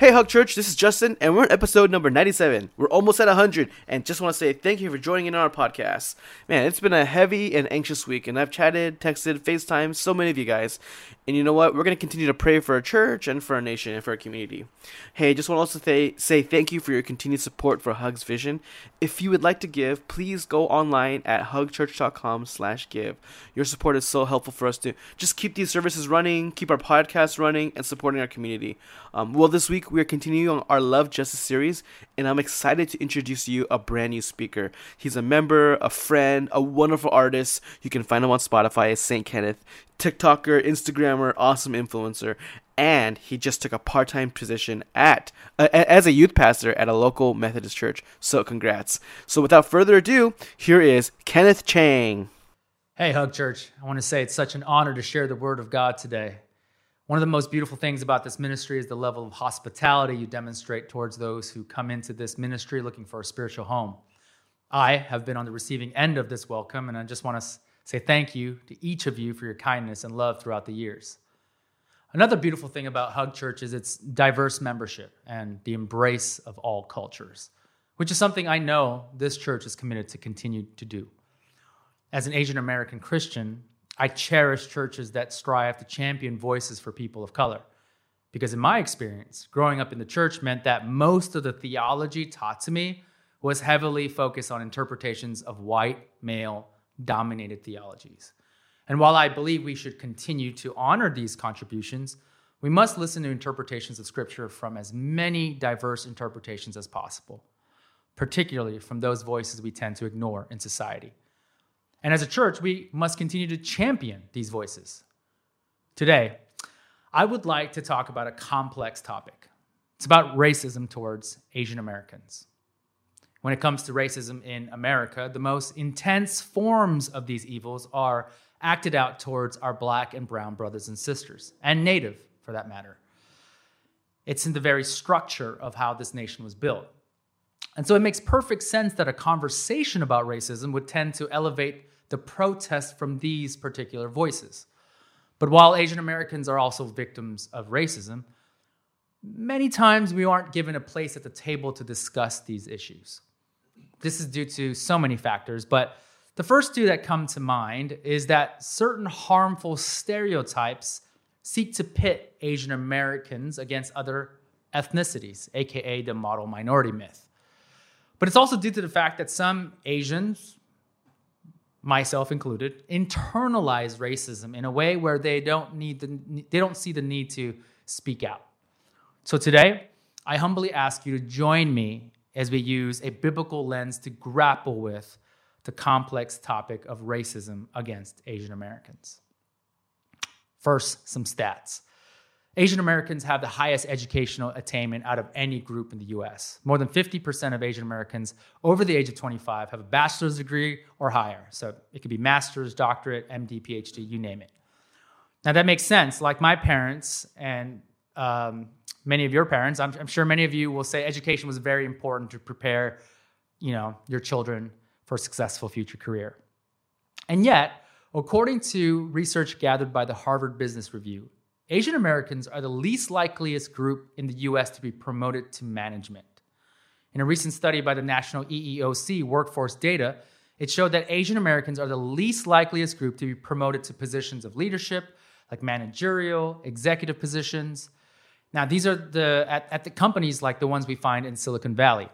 Hey, Hug Church, this is Justin, and we're on episode number 97. We're almost at 100, and just want to say thank you for joining in on our podcast. Man, it's been a heavy and anxious week, and I've chatted, texted, FaceTime so many of you guys. And you know what? We're going to continue to pray for our church and for our nation and for our community. Hey, just want to also say, say thank you for your continued support for Hug's vision. If you would like to give, please go online at hugchurch.com slash give. Your support is so helpful for us to just keep these services running, keep our podcast running, and supporting our community. Um, well, this week we are continuing on our Love Justice series, and I'm excited to introduce you a brand new speaker. He's a member, a friend, a wonderful artist. You can find him on Spotify as St. Kenneth, TikToker, Instagrammer, awesome influencer, and he just took a part-time position at uh, as a youth pastor at a local Methodist church. So congrats. So without further ado, here is Kenneth Chang. Hey Hug Church, I want to say it's such an honor to share the word of God today. One of the most beautiful things about this ministry is the level of hospitality you demonstrate towards those who come into this ministry looking for a spiritual home. I have been on the receiving end of this welcome, and I just want to say thank you to each of you for your kindness and love throughout the years. Another beautiful thing about Hug Church is its diverse membership and the embrace of all cultures, which is something I know this church is committed to continue to do. As an Asian American Christian, I cherish churches that strive to champion voices for people of color. Because in my experience, growing up in the church meant that most of the theology taught to me was heavily focused on interpretations of white, male dominated theologies. And while I believe we should continue to honor these contributions, we must listen to interpretations of Scripture from as many diverse interpretations as possible, particularly from those voices we tend to ignore in society. And as a church, we must continue to champion these voices. Today, I would like to talk about a complex topic. It's about racism towards Asian Americans. When it comes to racism in America, the most intense forms of these evils are acted out towards our black and brown brothers and sisters, and native for that matter. It's in the very structure of how this nation was built. And so it makes perfect sense that a conversation about racism would tend to elevate the protest from these particular voices. But while Asian Americans are also victims of racism, many times we aren't given a place at the table to discuss these issues. This is due to so many factors, but the first two that come to mind is that certain harmful stereotypes seek to pit Asian Americans against other ethnicities, aka the model minority myth. But it's also due to the fact that some Asians, myself included, internalize racism in a way where they don't need the, they don't see the need to speak out. So today, I humbly ask you to join me as we use a biblical lens to grapple with the complex topic of racism against Asian Americans. First, some stats. Asian Americans have the highest educational attainment out of any group in the US. More than 50% of Asian Americans over the age of 25 have a bachelor's degree or higher. So it could be master's, doctorate, MD, PhD, you name it. Now that makes sense. Like my parents and um, many of your parents, I'm, I'm sure many of you will say education was very important to prepare, you know, your children for a successful future career. And yet, according to research gathered by the Harvard Business Review, Asian Americans are the least likeliest group in the US to be promoted to management. In a recent study by the National EEOC Workforce Data, it showed that Asian Americans are the least likeliest group to be promoted to positions of leadership, like managerial, executive positions. Now, these are the at, at the companies like the ones we find in Silicon Valley.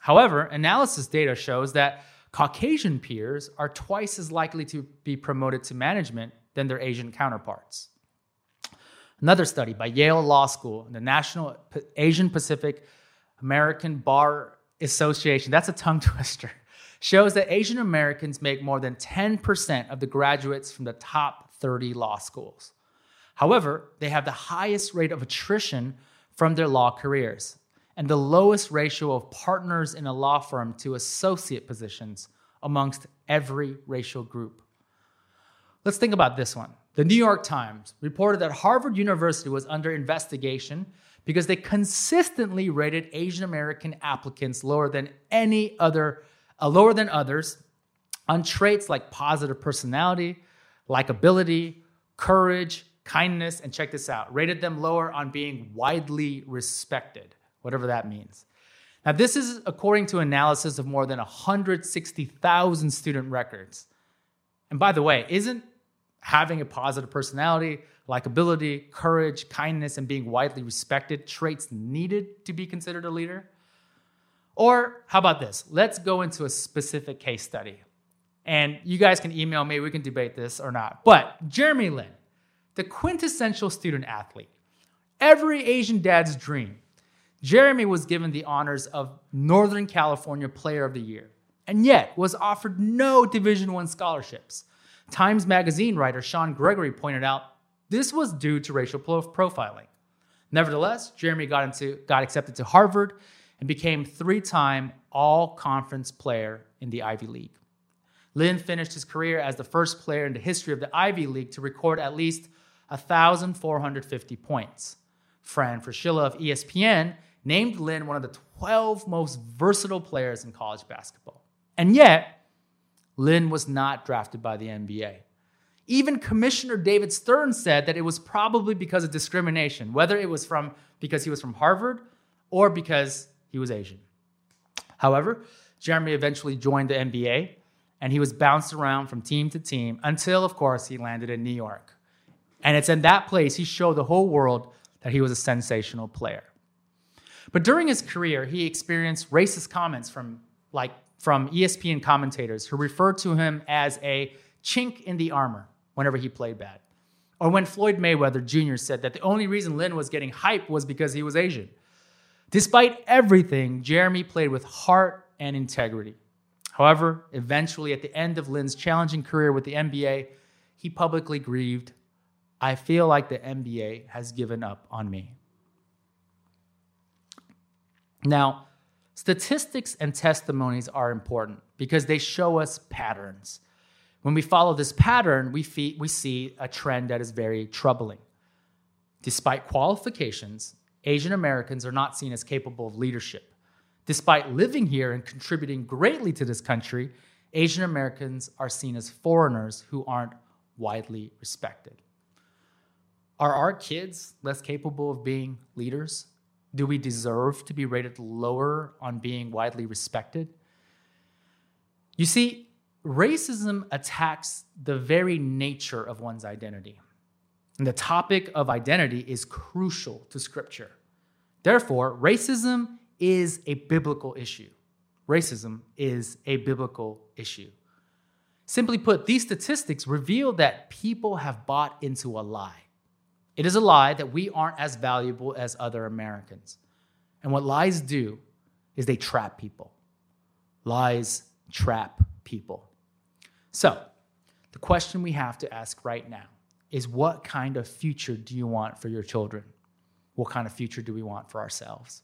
However, analysis data shows that Caucasian peers are twice as likely to be promoted to management than their Asian counterparts. Another study by Yale Law School the National Asian Pacific American Bar Association, that's a tongue twister, shows that Asian Americans make more than 10% of the graduates from the top 30 law schools. However, they have the highest rate of attrition from their law careers and the lowest ratio of partners in a law firm to associate positions amongst every racial group. Let's think about this one. The New York Times reported that Harvard University was under investigation because they consistently rated Asian American applicants lower than any other, uh, lower than others on traits like positive personality, likability, courage, kindness, and check this out, rated them lower on being widely respected, whatever that means. Now, this is according to analysis of more than 160,000 student records. And by the way, isn't having a positive personality, likability, courage, kindness, and being widely respected traits needed to be considered a leader? Or how about this? Let's go into a specific case study. And you guys can email me, we can debate this or not. But Jeremy Lin, the quintessential student athlete, every Asian dad's dream. Jeremy was given the honors of Northern California Player of the Year and yet was offered no Division 1 scholarships. Times Magazine writer Sean Gregory pointed out this was due to racial profiling. Nevertheless, Jeremy got, into, got accepted to Harvard and became three-time all-conference player in the Ivy League. Lin finished his career as the first player in the history of the Ivy League to record at least 1,450 points. Fran Fraschilla of ESPN named Lin one of the 12 most versatile players in college basketball. And yet, Lin was not drafted by the NBA. Even Commissioner David Stern said that it was probably because of discrimination, whether it was from because he was from Harvard or because he was Asian. However, Jeremy eventually joined the NBA and he was bounced around from team to team until, of course, he landed in New York. And it's in that place he showed the whole world that he was a sensational player. But during his career, he experienced racist comments from like from ESPN commentators who referred to him as a chink in the armor whenever he played bad. Or when Floyd Mayweather Jr. said that the only reason Lin was getting hype was because he was Asian. Despite everything, Jeremy played with heart and integrity. However, eventually, at the end of Lin's challenging career with the NBA, he publicly grieved I feel like the NBA has given up on me. Now, statistics and testimonies are important because they show us patterns. When we follow this pattern, we, fee- we see a trend that is very troubling. Despite qualifications, Asian Americans are not seen as capable of leadership. Despite living here and contributing greatly to this country, Asian Americans are seen as foreigners who aren't widely respected. Are our kids less capable of being leaders? Do we deserve to be rated lower on being widely respected? You see, racism attacks the very nature of one's identity. And the topic of identity is crucial to Scripture. Therefore, racism is a biblical issue. Racism is a biblical issue. Simply put, these statistics reveal that people have bought into a lie. It is a lie that we aren't as valuable as other Americans. And what lies do is they trap people. Lies trap people. So, the question we have to ask right now is what kind of future do you want for your children? What kind of future do we want for ourselves?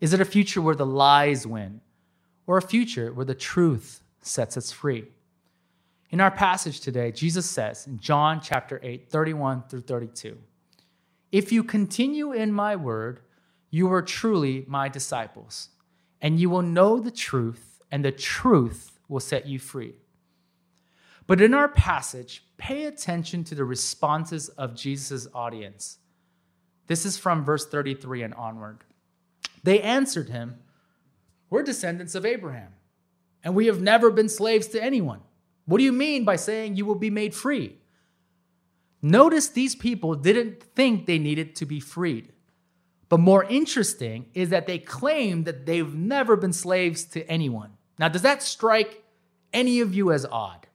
Is it a future where the lies win, or a future where the truth sets us free? In our passage today, Jesus says in John chapter 8, 31 through 32, if you continue in my word, you are truly my disciples, and you will know the truth, and the truth will set you free. But in our passage, pay attention to the responses of Jesus' audience. This is from verse 33 and onward. They answered him, We're descendants of Abraham, and we have never been slaves to anyone. What do you mean by saying you will be made free? Notice these people didn't think they needed to be freed. But more interesting is that they claim that they've never been slaves to anyone. Now, does that strike any of you as odd?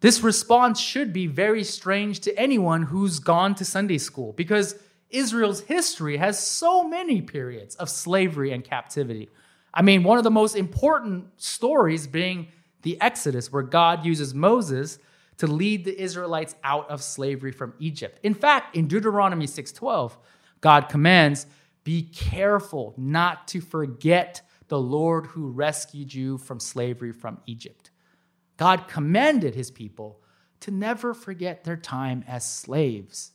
This response should be very strange to anyone who's gone to Sunday school because Israel's history has so many periods of slavery and captivity. I mean, one of the most important stories being the Exodus, where God uses Moses to lead the Israelites out of slavery from Egypt. In fact, in Deuteronomy 6:12, God commands, "Be careful not to forget the Lord who rescued you from slavery from Egypt." God commanded his people to never forget their time as slaves.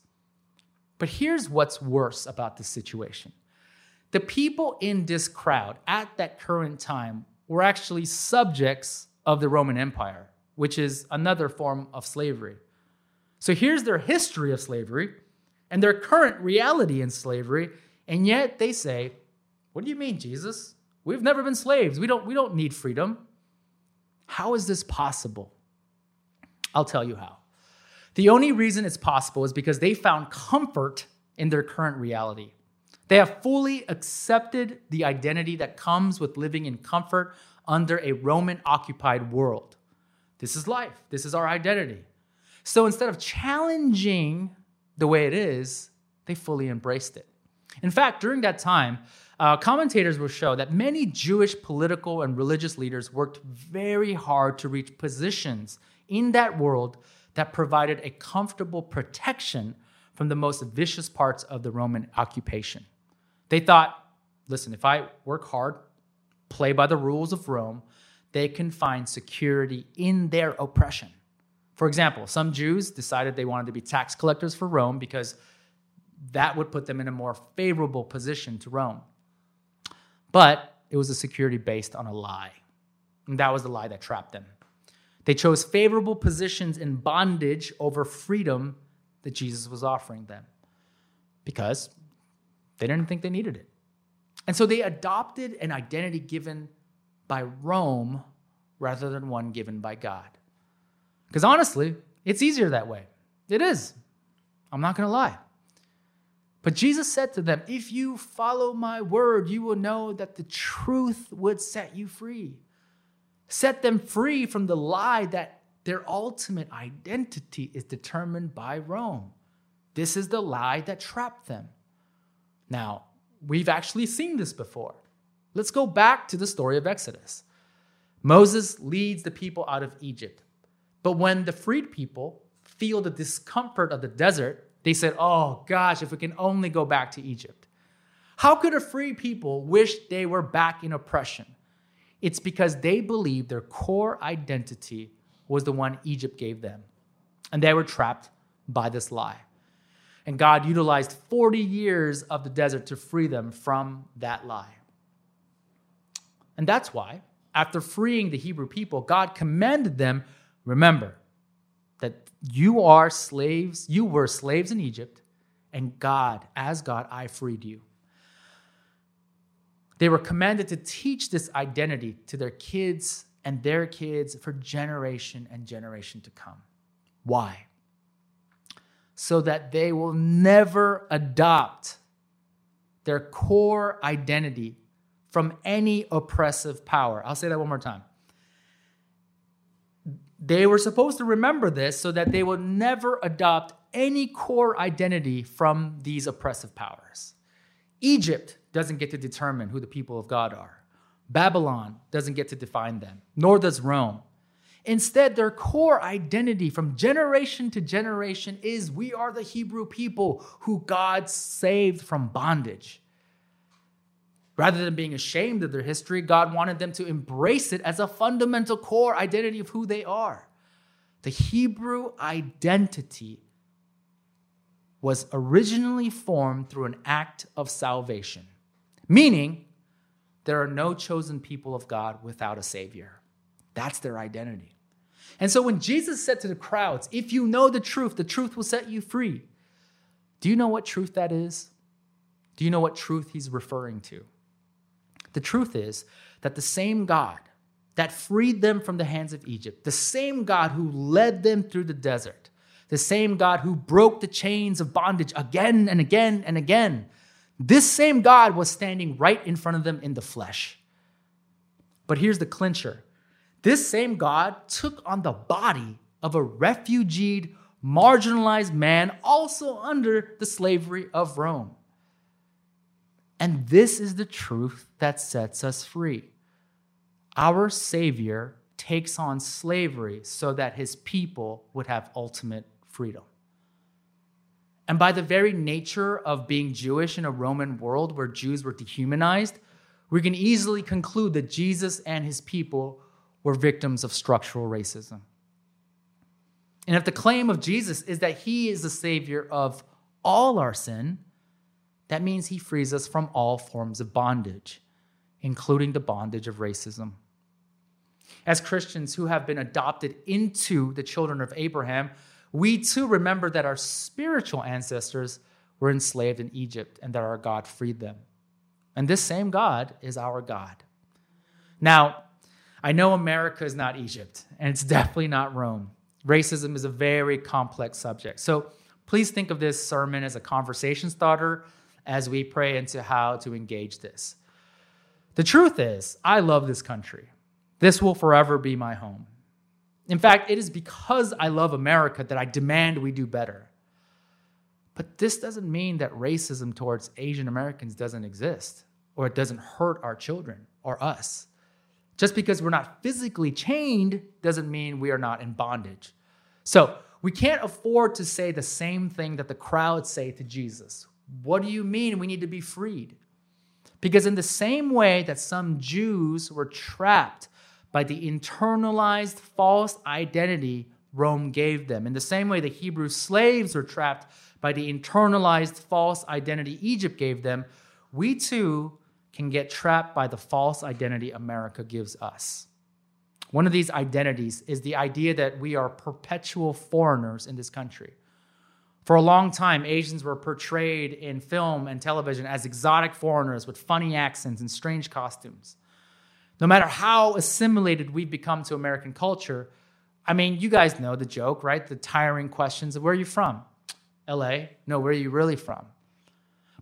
But here's what's worse about this situation. The people in this crowd at that current time were actually subjects of the Roman Empire which is another form of slavery. So here's their history of slavery and their current reality in slavery, and yet they say, "What do you mean, Jesus? We've never been slaves. We don't we don't need freedom." How is this possible? I'll tell you how. The only reason it's possible is because they found comfort in their current reality. They have fully accepted the identity that comes with living in comfort under a Roman occupied world. This is life, this is our identity. So instead of challenging the way it is, they fully embraced it. In fact, during that time, uh, commentators will show that many Jewish political and religious leaders worked very hard to reach positions in that world that provided a comfortable protection from the most vicious parts of the Roman occupation. They thought, listen, if I work hard, play by the rules of Rome, they can find security in their oppression. For example, some Jews decided they wanted to be tax collectors for Rome because that would put them in a more favorable position to Rome. But it was a security based on a lie. And that was the lie that trapped them. They chose favorable positions in bondage over freedom that Jesus was offering them because they didn't think they needed it. And so they adopted an identity given by Rome rather than one given by God. Because honestly, it's easier that way. It is. I'm not going to lie. But Jesus said to them, If you follow my word, you will know that the truth would set you free. Set them free from the lie that their ultimate identity is determined by Rome. This is the lie that trapped them. Now, we've actually seen this before. Let's go back to the story of Exodus. Moses leads the people out of Egypt. But when the freed people feel the discomfort of the desert, they said, Oh gosh, if we can only go back to Egypt. How could a free people wish they were back in oppression? It's because they believed their core identity was the one Egypt gave them. And they were trapped by this lie. And God utilized 40 years of the desert to free them from that lie. And that's why, after freeing the Hebrew people, God commanded them remember that you are slaves, you were slaves in Egypt, and God, as God, I freed you. They were commanded to teach this identity to their kids and their kids for generation and generation to come. Why? so that they will never adopt their core identity from any oppressive power. I'll say that one more time. They were supposed to remember this so that they would never adopt any core identity from these oppressive powers. Egypt doesn't get to determine who the people of God are. Babylon doesn't get to define them, nor does Rome. Instead, their core identity from generation to generation is we are the Hebrew people who God saved from bondage. Rather than being ashamed of their history, God wanted them to embrace it as a fundamental core identity of who they are. The Hebrew identity was originally formed through an act of salvation, meaning there are no chosen people of God without a Savior. That's their identity. And so when Jesus said to the crowds, If you know the truth, the truth will set you free, do you know what truth that is? Do you know what truth he's referring to? The truth is that the same God that freed them from the hands of Egypt, the same God who led them through the desert, the same God who broke the chains of bondage again and again and again, this same God was standing right in front of them in the flesh. But here's the clincher this same God took on the body of a refugeed, marginalized man, also under the slavery of Rome. And this is the truth that sets us free. Our Savior takes on slavery so that his people would have ultimate freedom. And by the very nature of being Jewish in a Roman world where Jews were dehumanized, we can easily conclude that Jesus and his people were victims of structural racism. And if the claim of Jesus is that he is the savior of all our sin, that means he frees us from all forms of bondage, including the bondage of racism. As Christians who have been adopted into the children of Abraham, we too remember that our spiritual ancestors were enslaved in Egypt and that our God freed them. And this same God is our God. Now, I know America is not Egypt, and it's definitely not Rome. Racism is a very complex subject. So please think of this sermon as a conversation starter as we pray into how to engage this. The truth is, I love this country. This will forever be my home. In fact, it is because I love America that I demand we do better. But this doesn't mean that racism towards Asian Americans doesn't exist or it doesn't hurt our children or us. Just because we're not physically chained doesn't mean we are not in bondage. So we can't afford to say the same thing that the crowd say to Jesus. What do you mean we need to be freed? Because, in the same way that some Jews were trapped by the internalized false identity Rome gave them, in the same way the Hebrew slaves were trapped by the internalized false identity Egypt gave them, we too can get trapped by the false identity America gives us. One of these identities is the idea that we are perpetual foreigners in this country. For a long time, Asians were portrayed in film and television as exotic foreigners with funny accents and strange costumes. No matter how assimilated we've become to American culture, I mean, you guys know the joke, right? The tiring questions of where are you from? LA? No, where are you really from?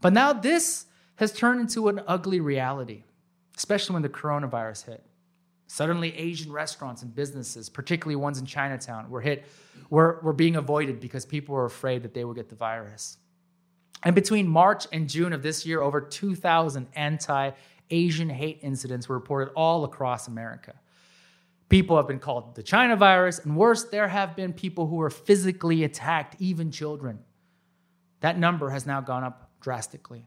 But now this has turned into an ugly reality, especially when the coronavirus hit. Suddenly, Asian restaurants and businesses, particularly ones in Chinatown, were hit, were, were being avoided because people were afraid that they would get the virus. And between March and June of this year, over 2,000 anti Asian hate incidents were reported all across America. People have been called the China virus, and worse, there have been people who were physically attacked, even children. That number has now gone up drastically.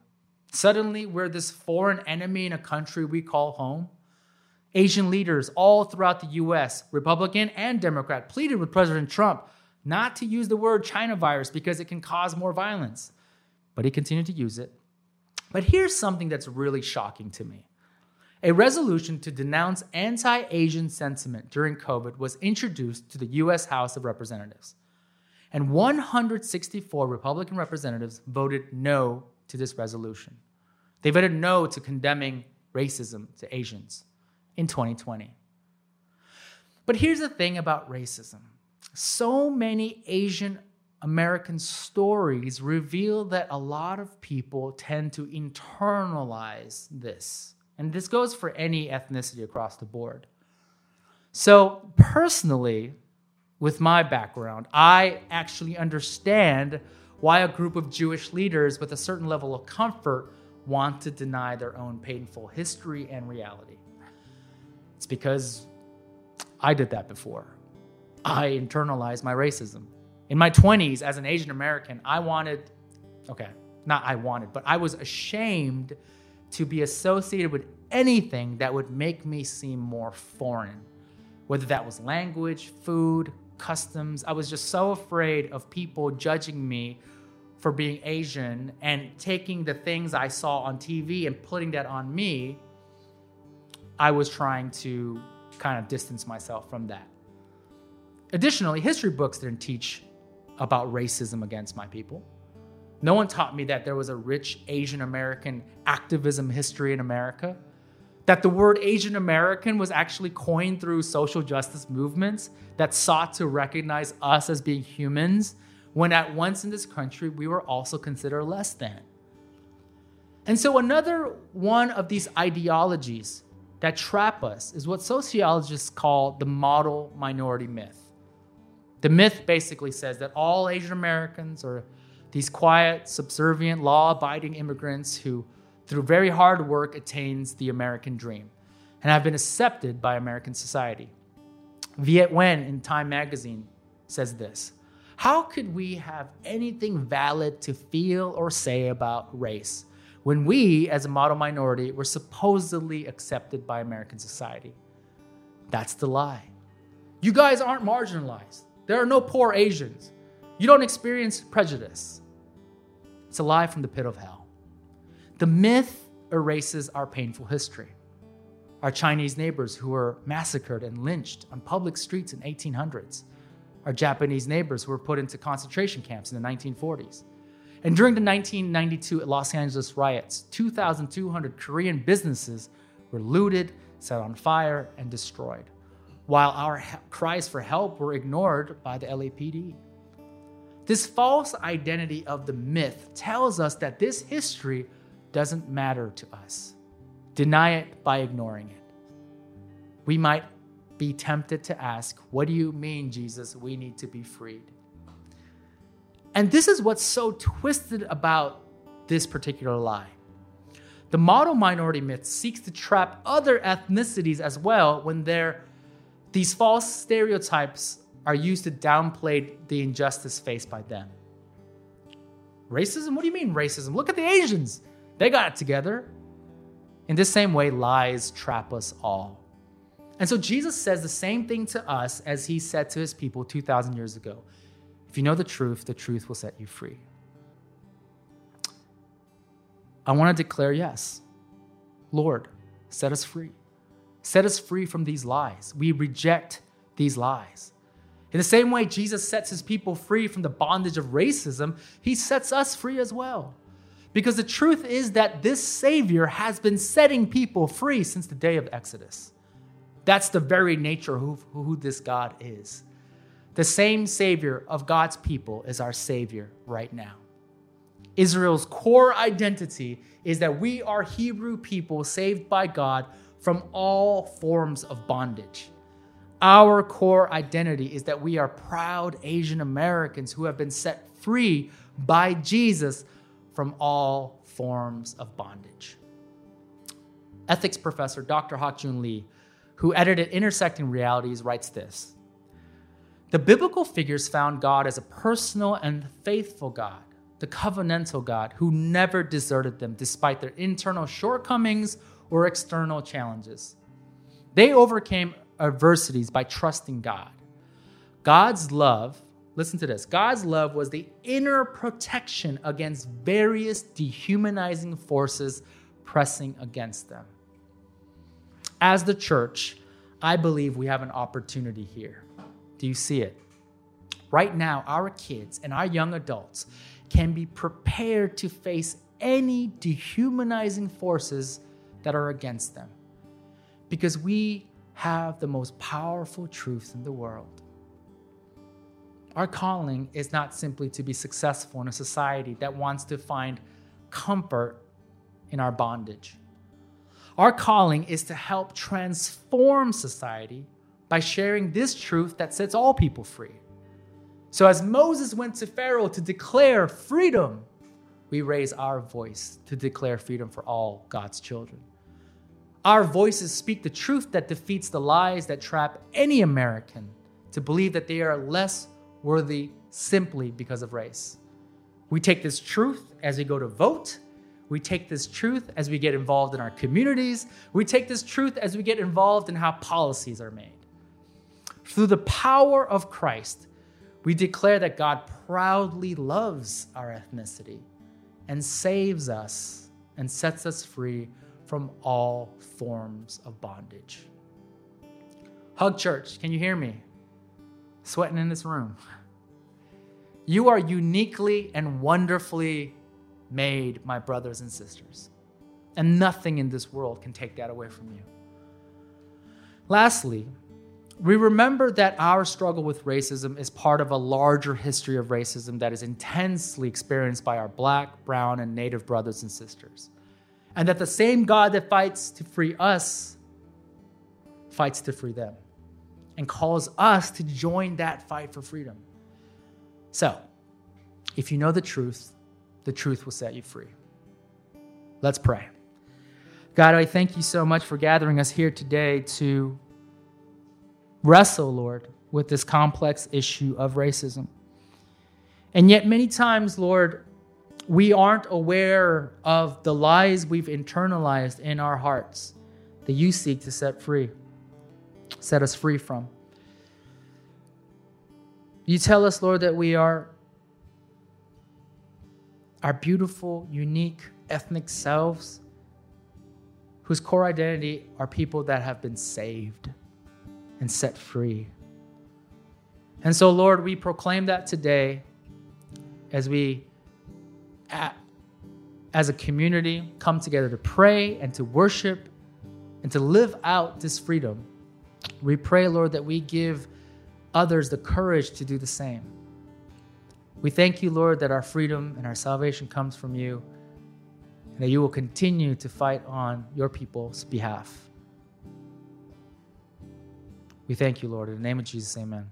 Suddenly, we're this foreign enemy in a country we call home. Asian leaders all throughout the US, Republican and Democrat, pleaded with President Trump not to use the word China virus because it can cause more violence. But he continued to use it. But here's something that's really shocking to me. A resolution to denounce anti Asian sentiment during COVID was introduced to the US House of Representatives. And 164 Republican representatives voted no to this resolution. They voted no to condemning racism to Asians in 2020. But here's the thing about racism so many Asian American stories reveal that a lot of people tend to internalize this. And this goes for any ethnicity across the board. So, personally, with my background, I actually understand why a group of Jewish leaders with a certain level of comfort want to deny their own painful history and reality. It's because I did that before. I internalized my racism. In my 20s, as an Asian American, I wanted, okay, not I wanted, but I was ashamed to be associated with anything that would make me seem more foreign, whether that was language, food, customs. I was just so afraid of people judging me for being Asian and taking the things I saw on TV and putting that on me. I was trying to kind of distance myself from that. Additionally, history books didn't teach about racism against my people. No one taught me that there was a rich Asian American activism history in America, that the word Asian American was actually coined through social justice movements that sought to recognize us as being humans, when at once in this country we were also considered less than. And so, another one of these ideologies that trap us is what sociologists call the model minority myth. The myth basically says that all Asian Americans are these quiet, subservient, law abiding immigrants who, through very hard work, attains the American dream and have been accepted by American society. Viet Nguyen in Time magazine says this How could we have anything valid to feel or say about race when we, as a model minority, were supposedly accepted by American society? That's the lie. You guys aren't marginalized. There are no poor Asians. You don't experience prejudice. It's a lie from the pit of hell. The myth erases our painful history. Our Chinese neighbors who were massacred and lynched on public streets in 1800s. our Japanese neighbors who were put into concentration camps in the 1940s. And during the 1992 Los Angeles riots, 2,200 Korean businesses were looted, set on fire, and destroyed, while our cries for help were ignored by the LAPD. This false identity of the myth tells us that this history doesn't matter to us. Deny it by ignoring it. We might be tempted to ask, What do you mean, Jesus? We need to be freed. And this is what's so twisted about this particular lie. The model minority myth seeks to trap other ethnicities as well when these false stereotypes are used to downplay the injustice faced by them. Racism? What do you mean racism? Look at the Asians. They got it together. In the same way, lies trap us all. And so Jesus says the same thing to us as he said to his people 2,000 years ago. If you know the truth, the truth will set you free. I want to declare yes. Lord, set us free. Set us free from these lies. We reject these lies. In the same way Jesus sets his people free from the bondage of racism, he sets us free as well. Because the truth is that this Savior has been setting people free since the day of Exodus. That's the very nature of who, who this God is. The same Savior of God's people is our Savior right now. Israel's core identity is that we are Hebrew people saved by God from all forms of bondage. Our core identity is that we are proud Asian Americans who have been set free by Jesus from all forms of bondage. Ethics professor Dr. Hak Joon Lee, who edited Intersecting Realities, writes this the biblical figures found God as a personal and faithful God, the covenantal God who never deserted them despite their internal shortcomings or external challenges. They overcame adversities by trusting God. God's love, listen to this God's love was the inner protection against various dehumanizing forces pressing against them. As the church, I believe we have an opportunity here. Do you see it? Right now, our kids and our young adults can be prepared to face any dehumanizing forces that are against them because we have the most powerful truth in the world. Our calling is not simply to be successful in a society that wants to find comfort in our bondage. Our calling is to help transform society by sharing this truth that sets all people free. So, as Moses went to Pharaoh to declare freedom, we raise our voice to declare freedom for all God's children. Our voices speak the truth that defeats the lies that trap any American to believe that they are less worthy simply because of race. We take this truth as we go to vote. We take this truth as we get involved in our communities. We take this truth as we get involved in how policies are made. Through the power of Christ, we declare that God proudly loves our ethnicity and saves us and sets us free from all forms of bondage. Hug Church, can you hear me? Sweating in this room. You are uniquely and wonderfully made, my brothers and sisters. And nothing in this world can take that away from you. Lastly, we remember that our struggle with racism is part of a larger history of racism that is intensely experienced by our black, brown, and native brothers and sisters. And that the same God that fights to free us fights to free them and calls us to join that fight for freedom. So, if you know the truth, the truth will set you free. Let's pray. God, I thank you so much for gathering us here today to wrestle, Lord, with this complex issue of racism. And yet, many times, Lord, we aren't aware of the lies we've internalized in our hearts that you seek to set free, set us free from. You tell us, Lord, that we are our beautiful, unique, ethnic selves, whose core identity are people that have been saved and set free. And so, Lord, we proclaim that today as we, as a community, come together to pray and to worship and to live out this freedom. We pray, Lord, that we give others the courage to do the same. We thank you, Lord, that our freedom and our salvation comes from you, and that you will continue to fight on your people's behalf. We thank you, Lord. In the name of Jesus, amen.